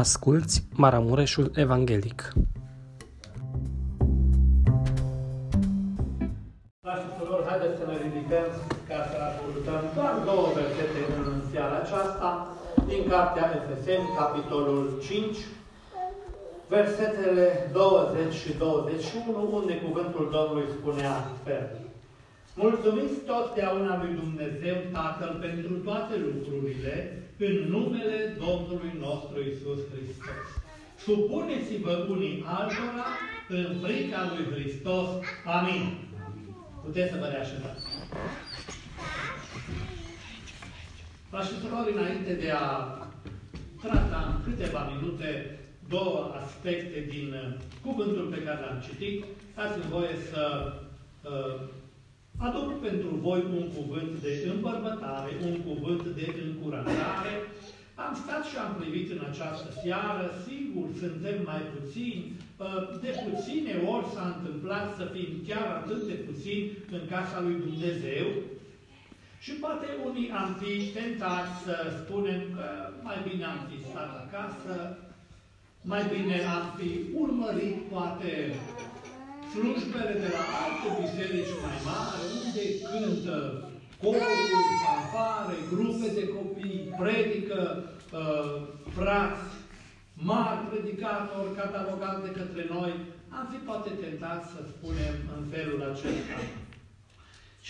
Asculți Maramureșul Evanghelic. Dragi surori, haideți să ne ridicăm ca să ascultăm doar două versete în seara aceasta din Cartea Efeseni, capitolul 5, versetele 20 și 21, unde cuvântul Domnului spune astfel. Mulțumiți totdeauna lui Dumnezeu Tatăl pentru toate lucrurile, în numele Domnului nostru Isus Hristos. Supuneți-vă unii altora în frica lui Hristos. Amin. Puteți să vă reașezați. Frați și surori, înainte de a trata în câteva minute două aspecte din uh, cuvântul pe care l-am citit, dați-mi voie să uh, aduc pentru voi un cuvânt de îmbărbătare, un cuvânt de încurajare. Am stat și am privit în această seară, sigur, suntem mai puțini, uh, de puține ori s-a întâmplat să fim chiar atât de puțini în casa lui Dumnezeu, și poate unii am fi tentați să spunem că mai bine am fi stat acasă, mai bine am fi urmărit poate slujbele de la alte biserici mai mari, unde cântă coruri, fanfare, grupe de copii, predică uh, frați, mari predicatori catalogați de către noi, am fi poate tentați să spunem în felul acesta.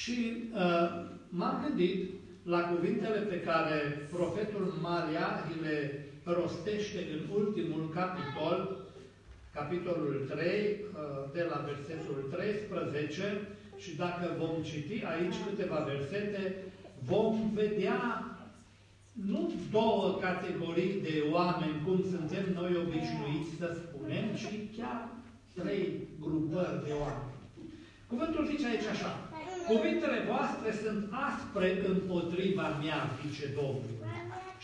Și uh, m-am gândit la cuvintele pe care profetul Maria le rostește în ultimul capitol, capitolul 3, uh, de la versetul 13, și dacă vom citi aici câteva versete, vom vedea nu două categorii de oameni, cum suntem noi obișnuiți să spunem, ci chiar trei grupări de oameni. Cuvântul zice aici așa, Cuvintele voastre sunt aspre împotriva mea, zice Domnul.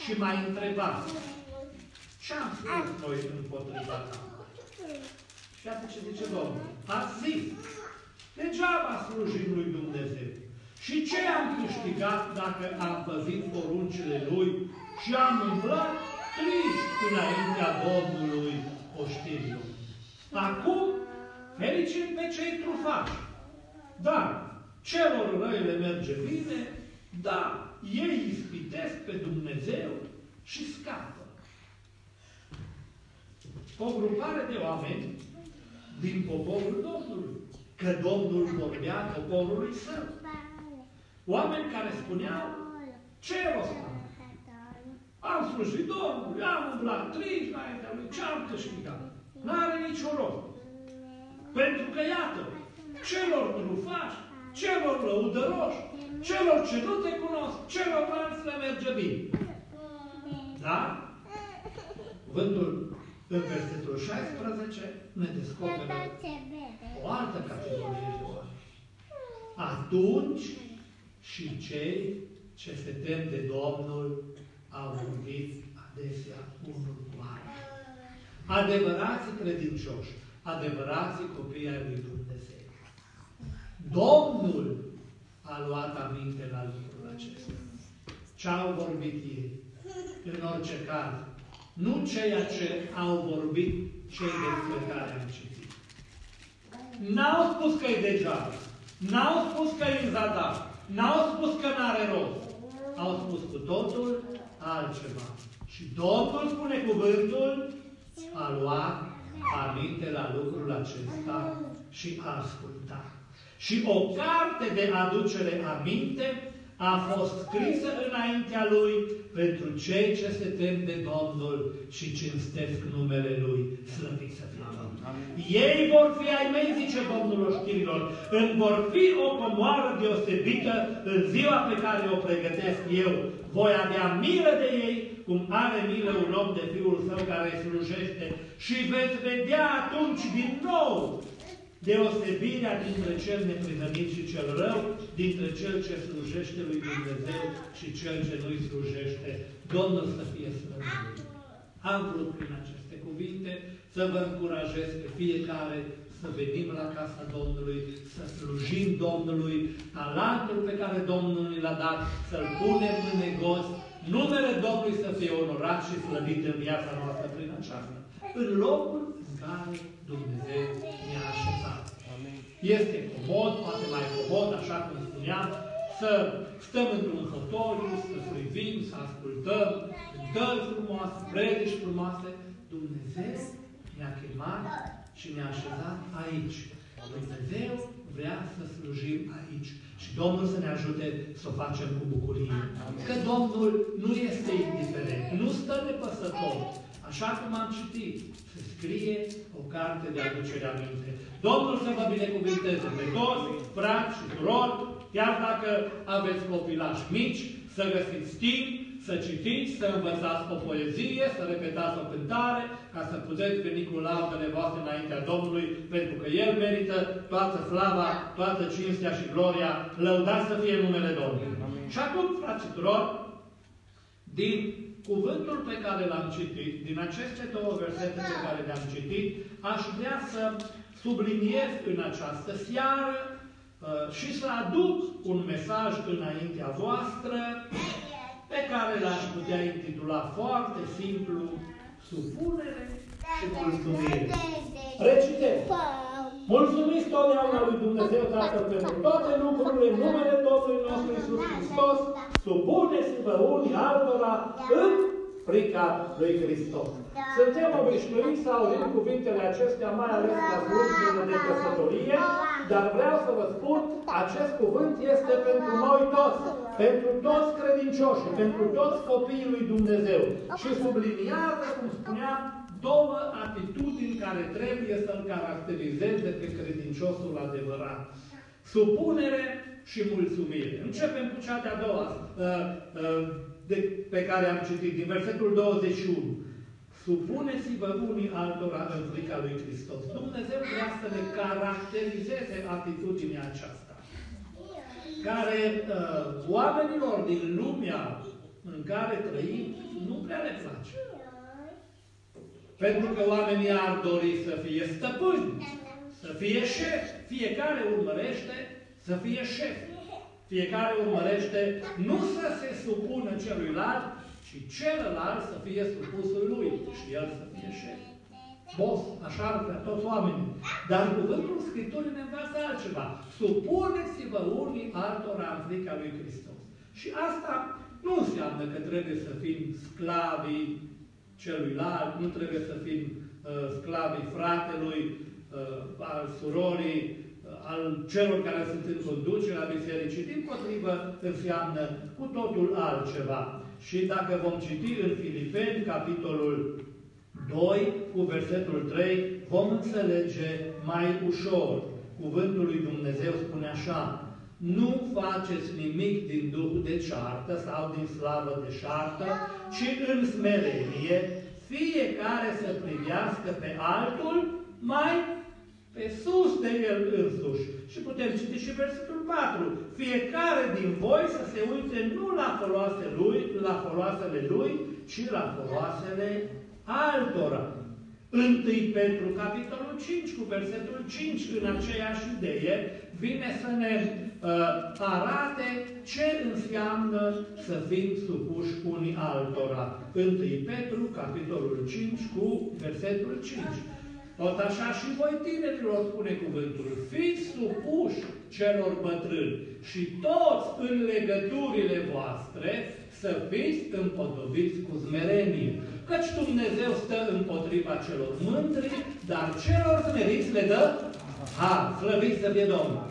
Și mai întrebați, ce am spus noi împotriva ta? Și asta ce zice Domnul. Ați zis, degeaba slujim lui Dumnezeu. Și ce am câștigat dacă am păzit poruncile Lui și am umblat triști înaintea Domnului oștirilor? Acum fericim pe cei trufași. Dar celor răi le merge bine, da, ei ispitesc pe Dumnezeu și scapă o grupare de oameni din poporul Domnului. Că Domnul vorbea poporului său. Oameni care spuneau, ce rost am? Am slujit Domnului, am umblat trei înaintea lui, ce am câștigat? N-are niciun rost. Pentru că, iată, celor trufași, celor lăudăroși, celor ce nu te cunosc, celor le merge bine. Da? Cuvântul în versetul 16 ne descoperă o altă categorie de oameni. Atunci și cei ce se tem de Domnul au vorbit adesea unul cu altul. Adevărații credincioși, adevărații copii ai lui Dumnezeu. Domnul a luat aminte la lucrul acesta. Ce au vorbit ei? În orice caz, nu ceea ce au vorbit cei despre care am citit. N-au spus că e degeaba. N-au spus că e în zadar. N-au spus că n-are rost. Au spus cu totul altceva. Și Domnul spune cuvântul, a luat aminte la lucrul acesta și a ascultat. Și o carte de aducere aminte a fost scrisă înaintea Lui pentru cei ce se tem de Domnul și cinstesc numele Lui. Slăvit să fie Domnul. Ei vor fi ai mei, zice Domnul oștirilor, îmi vor fi o comoară deosebită în ziua pe care o pregătesc eu. Voi avea milă de ei, cum are milă un om de fiul său care slujește și veți vedea atunci din nou deosebirea dintre cel neprihănit și cel rău, dintre cel ce slujește lui Dumnezeu și cel ce nu-i slujește. Domnul să fie slăvit. Am vrut prin aceste cuvinte să vă încurajez pe fiecare să venim la casa Domnului, să slujim Domnului, talentul pe care Domnul ne l-a dat, să-l punem în negoț, Numele Domnului să fie onorat și slăvit în viața noastră prin aceasta. În locul în care Dumnezeu ne-a așezat. Este comod, poate mai comod, așa cum spuneam, să stăm într-un fotoliu, să privim, să ascultăm cântări frumoase, predici frumoase. Dumnezeu ne-a chemat și ne-a așezat aici. Dumnezeu vrea să slujim aici. Și Domnul să ne ajute să o facem cu bucurie. Că Domnul nu este indiferent, nu stă nepăsător. Așa cum am citit, se scrie o carte de aducere aminte. Domnul să vă binecuvinteze pe toți, frați și surori, chiar dacă aveți copilași mici, să găsiți timp să citiți, să învățați o poezie, să repetați o cântare, ca să puteți veni cu laudele voastre înaintea Domnului, pentru că El merită toată slava, toată cinstea și gloria, lăudați să fie numele Domnului. Amin. Și acum, frați tuturor, din cuvântul pe care l-am citit, din aceste două versete pe care le-am citit, aș vrea să subliniez în această seară uh, și să aduc un mesaj înaintea voastră pe care l-aș putea intitula foarte simplu Supunere și mulțumire. Recitez. Mulțumiți totdeauna lui Dumnezeu Tatăl pentru toate lucrurile, în numele Domnului nostru Iisus Hristos, supuneți-vă unii altora în frica lui Hristos. Suntem obișnuiți să auzim cuvintele acestea, mai ales la slujbele de căsătorie, dar vreau să vă spun, acest cuvânt este pentru noi toți, pentru toți credincioși, pentru toți copiii lui Dumnezeu. Și subliniază, cum spuneam, două atitudini care trebuie să-l caracterizeze pe credinciosul adevărat. Supunere și mulțumire. Începem cu cea de-a doua, uh, uh, de, pe care am citit, din versetul 21. Supuneți-vă unii altora în frica lui Hristos. Dumnezeu vrea să ne caracterizeze atitudinea aceasta, care uh, oamenilor din lumea în care trăim nu prea le place. Pentru că oamenii ar dori să fie stăpâni, să fie șef. Fiecare urmărește să fie șef. Fiecare urmărește nu să se supună celuilalt, ci celălalt să fie supusul lui și el să fie șef. Boss, așa ar vrea toți oamenii. Dar cuvântul Scripturii ne învață altceva. Supuneți-vă unii altora în frica lui Hristos. Și asta nu înseamnă că trebuie să fim sclavii celuilalt, nu trebuie să fim uh, sclavii fratelui, uh, al surorii, uh, al celor care sunt în conducerea bisericii. Din potrivă, înseamnă cu totul altceva. Și dacă vom citi în Filipeni, capitolul 2, cu versetul 3, vom înțelege mai ușor. Cuvântul lui Dumnezeu spune așa, nu faceți nimic din duh de ceartă sau din slavă de șartă, ci în smerenie, fiecare să privească pe altul mai pe sus de el însuși. Și putem citi și versetul 4. Fiecare din voi să se uite nu la foloasele lui, la foloasele lui, ci la foloasele altora. Întâi pentru capitolul 5, cu versetul 5, în aceeași idee, vine să ne uh, arate ce înseamnă să fim supuși unii altora. Întâi Petru, capitolul 5, cu versetul 5. Tot așa și voi tinerilor spune cuvântul, fiți supuși celor bătrâni și toți în legăturile voastre să fiți împodobiți cu zmerenie. Căci Dumnezeu stă împotriva celor mândri, dar celor smeriți le dă ha, slăviți să fie Domnul.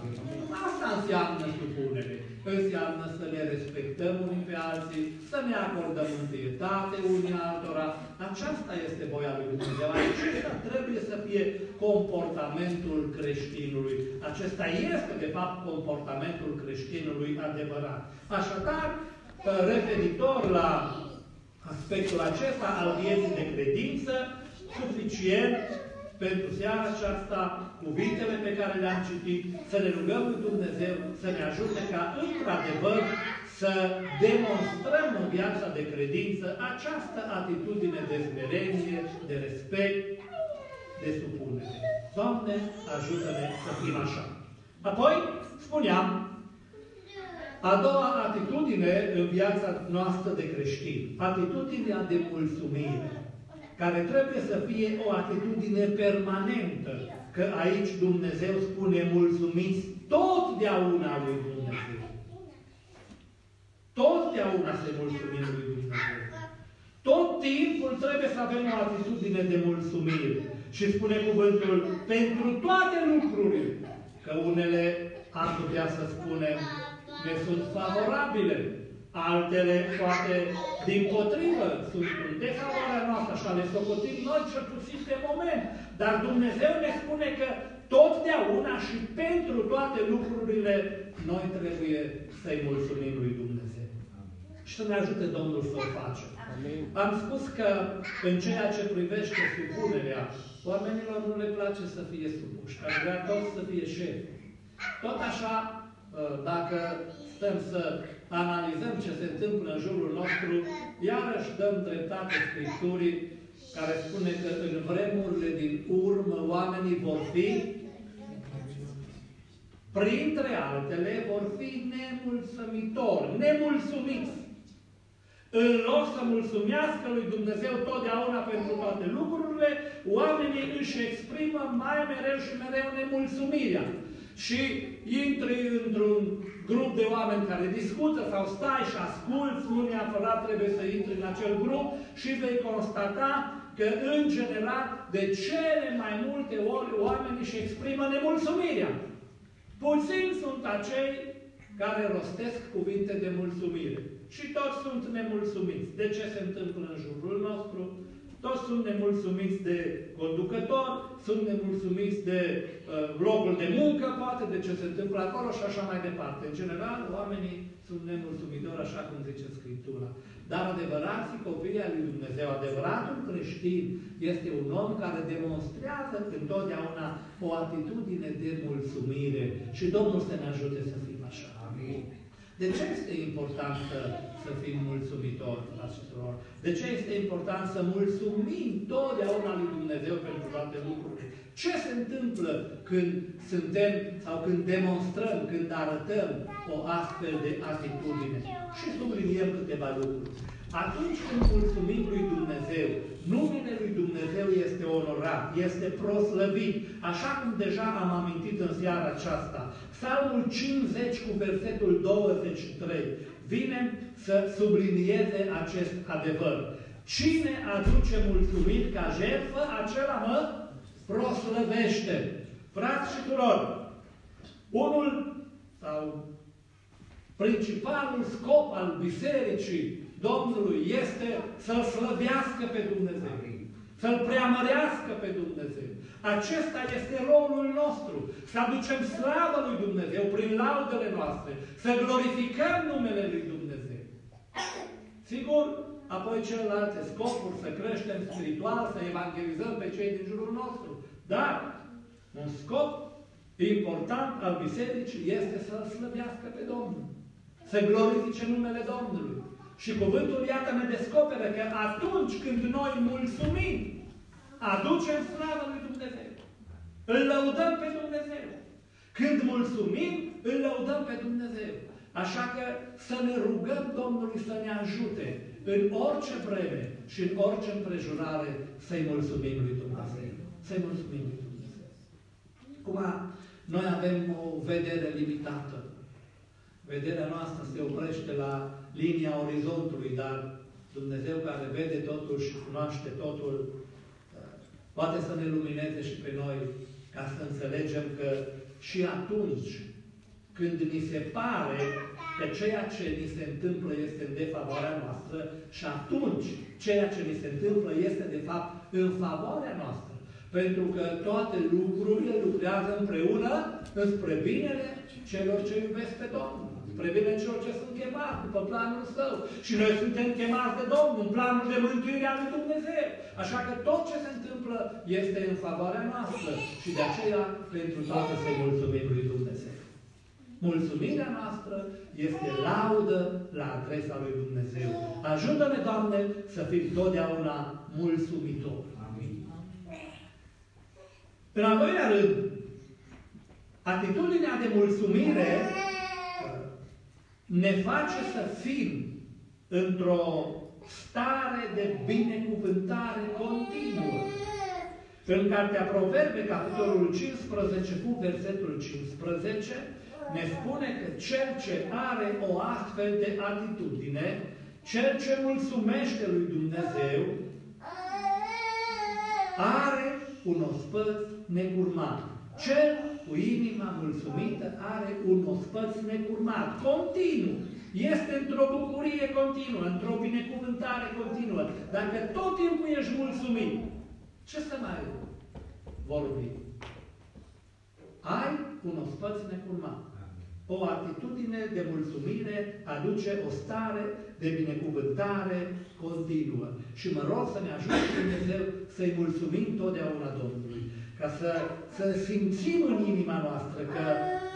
Asta înseamnă supunere. Înseamnă să ne respectăm unii pe alții, să ne acordăm întâietate unii altora. Aceasta este voia lui Dumnezeu. Acesta trebuie să fie comportamentul creștinului. Acesta este, de fapt, comportamentul creștinului adevărat. Așadar, referitor la aspectul acesta al vieții de credință, suficient pentru seara aceasta, cuvintele pe care le-am citit, să ne rugăm lui Dumnezeu să ne ajute ca, într-adevăr, să demonstrăm în viața de credință această atitudine de smerenie, de respect, de supunere. Doamne, ajută-ne să fim așa. Apoi, spuneam, A doua atitudine în viața noastră de creștin, atitudinea de mulțumire, care trebuie să fie o atitudine permanentă, că aici Dumnezeu spune mulțumiți totdeauna lui Dumnezeu. Totdeauna se mulțumim lui Dumnezeu. Tot timpul trebuie să avem o atitudine de mulțumire. Și spune cuvântul, pentru toate lucrurile, că unele am putea să spunem ne sunt favorabile, altele poate din potrivă sunt în defavoarea noastră, așa le socotim noi cel puțin pe moment. Dar Dumnezeu ne spune că totdeauna și pentru toate lucrurile noi trebuie să-i mulțumim lui Dumnezeu. Și să ne ajute Domnul să o facem. Amin. Am spus că în ceea ce privește supunerea, oamenilor nu le place să fie supuși, că vrea toți să fie șefi. Tot așa, ă, dacă stăm să analizăm ce se întâmplă în jurul nostru, iarăși dăm dreptate Scripturii care spune că în vremurile din urmă oamenii vor fi, printre altele, vor fi nemulțumitori, nemulțumiți. În loc să mulțumească lui Dumnezeu totdeauna pentru toate lucrurile, oamenii își exprimă mai mereu și mereu nemulțumirea. Și intri într-un grup de oameni care discută sau stai și asculți, nu neapărat trebuie să intri în acel grup și vei constata că, în general, de cele mai multe ori oamenii își exprimă nemulțumirea. Puțini sunt acei care rostesc cuvinte de mulțumire. Și toți sunt nemulțumiți. De ce se întâmplă în jurul nostru? Toți sunt nemulțumiți de conducător, sunt nemulțumiți de uh, locul de muncă, poate de ce se întâmplă acolo și așa mai departe. În general, oamenii sunt nemulțumitori, așa cum zice Scriptura. Dar adevărații copii al lui Dumnezeu, adevăratul creștin, este un om care demonstrează întotdeauna o atitudine de mulțumire. Și Domnul să ne ajute să fim așa. Amin. De ce este important să, să fim mulțumitori, fraților? De ce este important să mulțumim totdeauna lui Dumnezeu pentru toate lucrurile? Ce se întâmplă când suntem sau când demonstrăm, când arătăm o astfel de atitudine? Și subliniem câteva lucruri. Atunci când mulțumim lui Dumnezeu, numele lui Dumnezeu este onorat, este proslăvit, așa cum deja am amintit în seara aceasta. Psalmul 50 cu versetul 23 vine să sublinieze acest adevăr. Cine aduce mulțumiri ca jertfă, acela mă proslăvește. Frați și surori, unul sau principalul scop al bisericii Domnului este să-L slăvească pe Dumnezeu, să-L preamărească pe Dumnezeu. Acesta este rolul nostru, să aducem slavă lui Dumnezeu prin laudele noastre, să glorificăm numele lui Dumnezeu. Sigur, apoi celelalte scopuri, să creștem spiritual, să evangelizăm pe cei din jurul nostru. Dar un scop important al bisericii este să-L slăbească pe Domnul, să glorifice numele Domnului. Și cuvântul, iată, ne descoperă că atunci când noi mulțumim, aducem slavă lui Dumnezeu. Îl lăudăm pe Dumnezeu. Când mulțumim, îl lăudăm pe Dumnezeu. Așa că să ne rugăm Domnului să ne ajute în orice vreme și în orice împrejurare să-i mulțumim lui Dumnezeu. Să-i mulțumim lui Dumnezeu. Acum, noi avem o vedere limitată. Vederea noastră se oprește la linia orizontului, dar Dumnezeu care vede totul și cunoaște totul, poate să ne lumineze și pe noi ca să înțelegem că și atunci când ni se pare că ceea ce ni se întâmplă este în defavoarea noastră și atunci ceea ce ni se întâmplă este de fapt în favoarea noastră. Pentru că toate lucrurile lucrează împreună înspre binele celor ce iubesc pe Domnul spre binele celor ce sunt chemați după planul Său. Și noi suntem chemați de Domnul în planul de mântuire a lui Dumnezeu. Așa că tot ce se întâmplă este în favoarea noastră și de aceea pentru toate să-i mulțumim lui Dumnezeu. Mulțumirea noastră este laudă la adresa lui Dumnezeu. Ajută-ne, Doamne, să fim totdeauna mulțumitori. Amin. În al doilea rând, atitudinea de mulțumire ne face să fim într-o stare de binecuvântare continuă. În Cartea Proverbe, capitolul 15, cu versetul 15, ne spune că cel ce are o astfel de atitudine, cel ce mulțumește lui Dumnezeu, are un ospăț necurmat. Cel cu inima mulțumită are un ospăț necurmat, continuu. Este într-o bucurie continuă, într-o binecuvântare continuă. Dacă tot timpul ești mulțumit, ce să mai vorbi? Ai un ospăț necurmat. O atitudine de mulțumire aduce o stare de binecuvântare continuă. Și mă rog să ne ajute Dumnezeu să-i mulțumim totdeauna Domnului. Ca să, să simțim în inima noastră că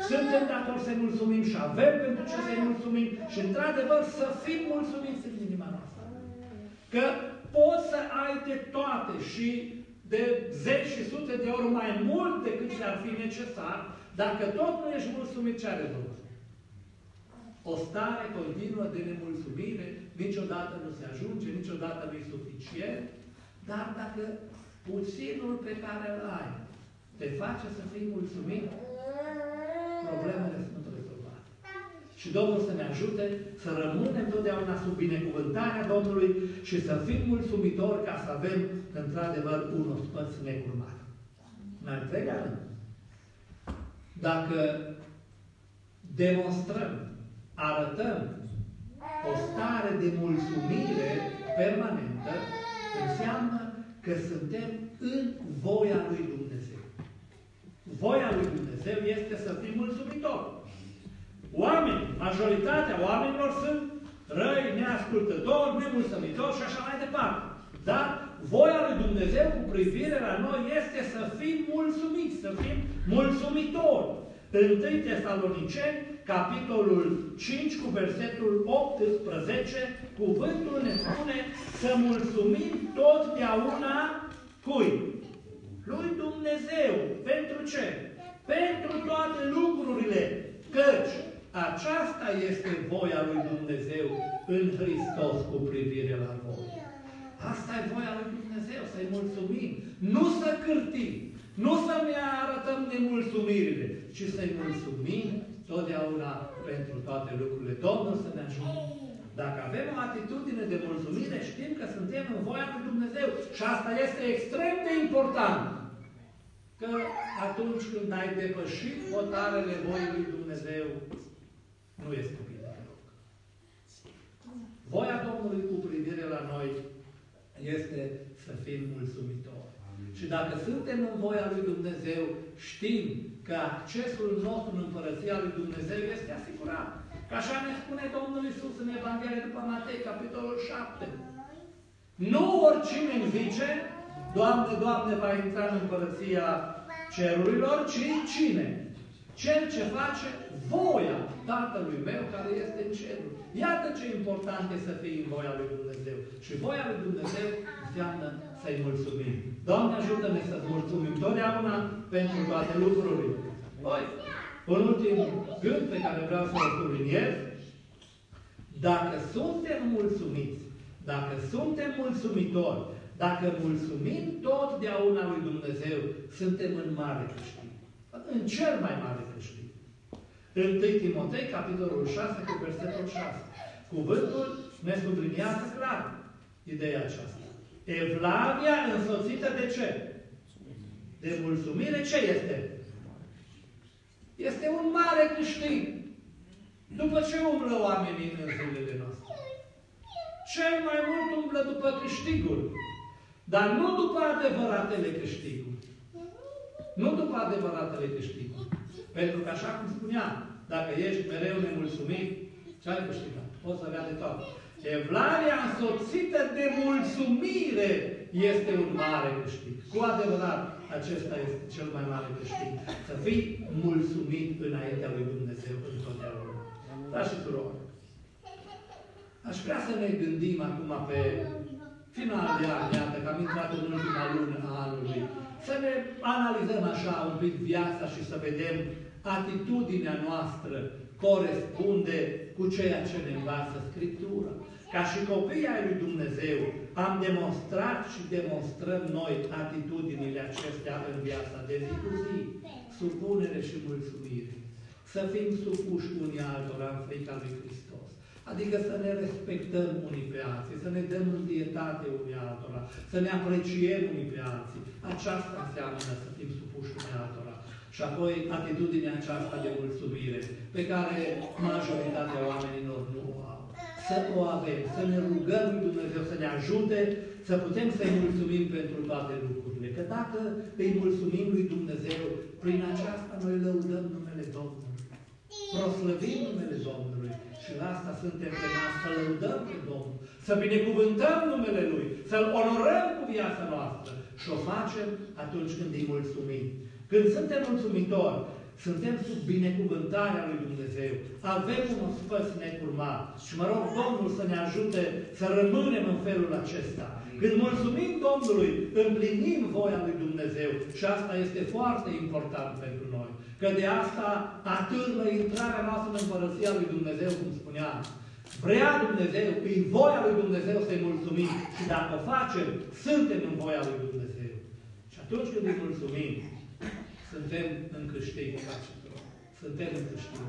suntem datori să-i mulțumim și avem pentru ce să-i mulțumim și într-adevăr să fim mulțumiți în inima noastră. Că poți să ai de toate și de zeci și sute de ori mai mult decât ți-ar fi necesar, dacă tot nu ești mulțumit, ce are rost? O stare continuă de nemulțumire niciodată nu se ajunge, niciodată nu e suficient, dar dacă puținul pe care îl ai te face să fii mulțumit, problemele sunt rezolvate. Și Domnul să ne ajute să rămânem totdeauna sub binecuvântarea Domnului și să fim mulțumitori ca să avem, într-adevăr, un ospăț necurmat. În al treilea rând, dacă demonstrăm, arătăm o stare de mulțumire permanentă, înseamnă că suntem în voia lui Dumnezeu. Voia lui Dumnezeu este să fim mulțumitori. Oamenii, majoritatea oamenilor sunt răi, neascultători, nemulțumitori și așa mai departe. Dar voia lui Dumnezeu cu privire la noi este să fim mulțumiți, să fim mulțumitori. În 1 Tesaloniceni, capitolul 5, cu versetul 18, cuvântul ne spune să mulțumim totdeauna cui? Lui Dumnezeu. Pentru ce? Pentru toate lucrurile. Căci aceasta este voia lui Dumnezeu în Hristos cu privire la voi. Asta e voia lui Dumnezeu, să-i mulțumim. Nu să cârtim, nu să ne arătăm nemulțumirile, ci să-i mulțumim totdeauna pentru toate lucrurile. Domnul să ne ajute. Dacă avem o atitudine de mulțumire, știm că suntem în voia lui Dumnezeu. Și asta este extrem de important. Că atunci când ai depășit hotarele voii lui Dumnezeu, nu este bine deloc. Voia Domnului cu privire la noi este să fim mulțumitori. Amin. Și dacă suntem în voia lui Dumnezeu, știm că accesul nostru în Împărăția lui Dumnezeu este asigurat. Ca așa ne spune Domnul Isus în Evanghelie după Matei, capitolul 7. Nu oricine îmi zice, Doamne, Doamne, va intra în Împărăția Cerurilor, ci cine? Cel ce face voia Tatălui meu care este în cerul. Iată ce important este să fii în voia lui Dumnezeu. Și voia lui Dumnezeu înseamnă să-i mulțumim. Doamne, ajută-ne să-ți mulțumim totdeauna pentru toate lucrurile. Păi, un ultim gând pe care vreau să-l subliniez. Dacă suntem mulțumiți, dacă suntem mulțumitori, dacă mulțumim totdeauna lui Dumnezeu, suntem în mare câștig. În cel mai mare câștig. 1 Timotei, capitolul 6, cu versetul 6. Cuvântul ne subliniază clar ideea aceasta. Evlavia însoțită de ce? De mulțumire ce este? Este un mare câștig. După ce umblă oamenii în zilele noastre? Cel mai mult umblă după câștigul. Dar nu după adevăratele câștiguri. Nu după adevăratele câștiguri. Pentru că, așa cum spuneam, dacă ești mereu nemulțumit, ce ai câștigat? Poți să avea de toate. Evlavia însoțită de mulțumire este un mare câștig. Cu adevărat, acesta este cel mai mare câștig. Să fii mulțumit înaintea lui Dumnezeu întotdeauna. Da și surori. Aș vrea să ne gândim acum pe final de an, iată că am intrat în ultima lună a anului, să ne analizăm așa un pic viața și să vedem atitudinea noastră, corespunde cu ceea ce ne învață Scriptura. Ca și copii ai lui Dumnezeu, am demonstrat și demonstrăm noi atitudinile acestea în viața de zi cu zi, supunere și mulțumire. Să fim supuși unii altora în frica lui Hristos. Adică să ne respectăm unii pe alții, să ne dăm întâietate unii altora, să ne apreciem unii pe alții. Aceasta înseamnă să fim supuși unii altora. Și apoi atitudinea aceasta de mulțumire, pe care majoritatea oamenilor nu o au. Să o avem, să ne rugăm lui Dumnezeu să ne ajute, să putem să-i mulțumim pentru toate lucrurile. Că dacă îi mulțumim lui Dumnezeu, prin aceasta noi lăudăm numele Domnului. Proslăvim numele Domnului. Și la asta suntem chemați să lăudăm pe Domnul, să binecuvântăm numele Lui, să-L onorăm cu viața noastră. Și o facem atunci când îi mulțumim. Când suntem mulțumitori, suntem sub binecuvântarea lui Dumnezeu. Avem un ospăț necurmat. Și mă rog Domnul să ne ajute să rămânem în felul acesta. Când mulțumim Domnului, împlinim voia lui Dumnezeu. Și asta este foarte important pentru noi. Că de asta atârnă intrarea noastră în Împărăția lui Dumnezeu, cum spuneam. Vrea Dumnezeu, îi voia lui Dumnezeu să-i mulțumim. Și dacă o facem, suntem în voia lui Dumnezeu. Și atunci când îi mulțumim, suntem în câștig, fraților. Suntem în câștig.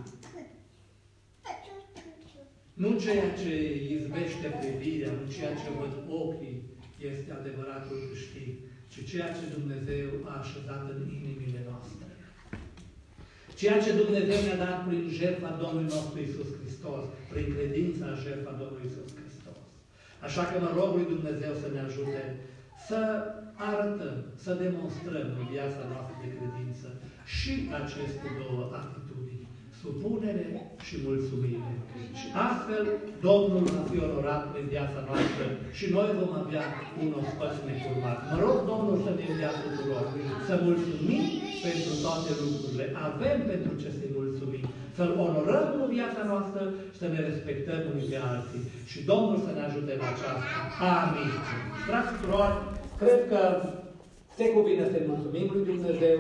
Nu ceea ce izbește privirea, nu ceea ce văd ochii, este adevăratul câștig, ci ceea ce Dumnezeu a așezat în inimile noastre. Ceea ce Dumnezeu ne-a dat prin jertfa Domnului nostru Isus Hristos, prin credința în jertfa Domnului Isus Hristos. Așa că mă rog lui Dumnezeu să ne ajute să arătăm, să demonstrăm în viața noastră de credință și aceste două atitudini, supunere și mulțumire. Și astfel Domnul va fi onorat în viața noastră și noi vom avea un ospăț necurmat. Mă rog Domnul să ne dea tuturor, să mulțumim pentru toate lucrurile. Avem pentru ce să-i mulțumim. Să-L onorăm în viața noastră și să ne respectăm unii pe alții. Și Domnul să ne ajute în aceasta. Amin. Frați Cred că se cuvine să-i mulțumim lui Dumnezeu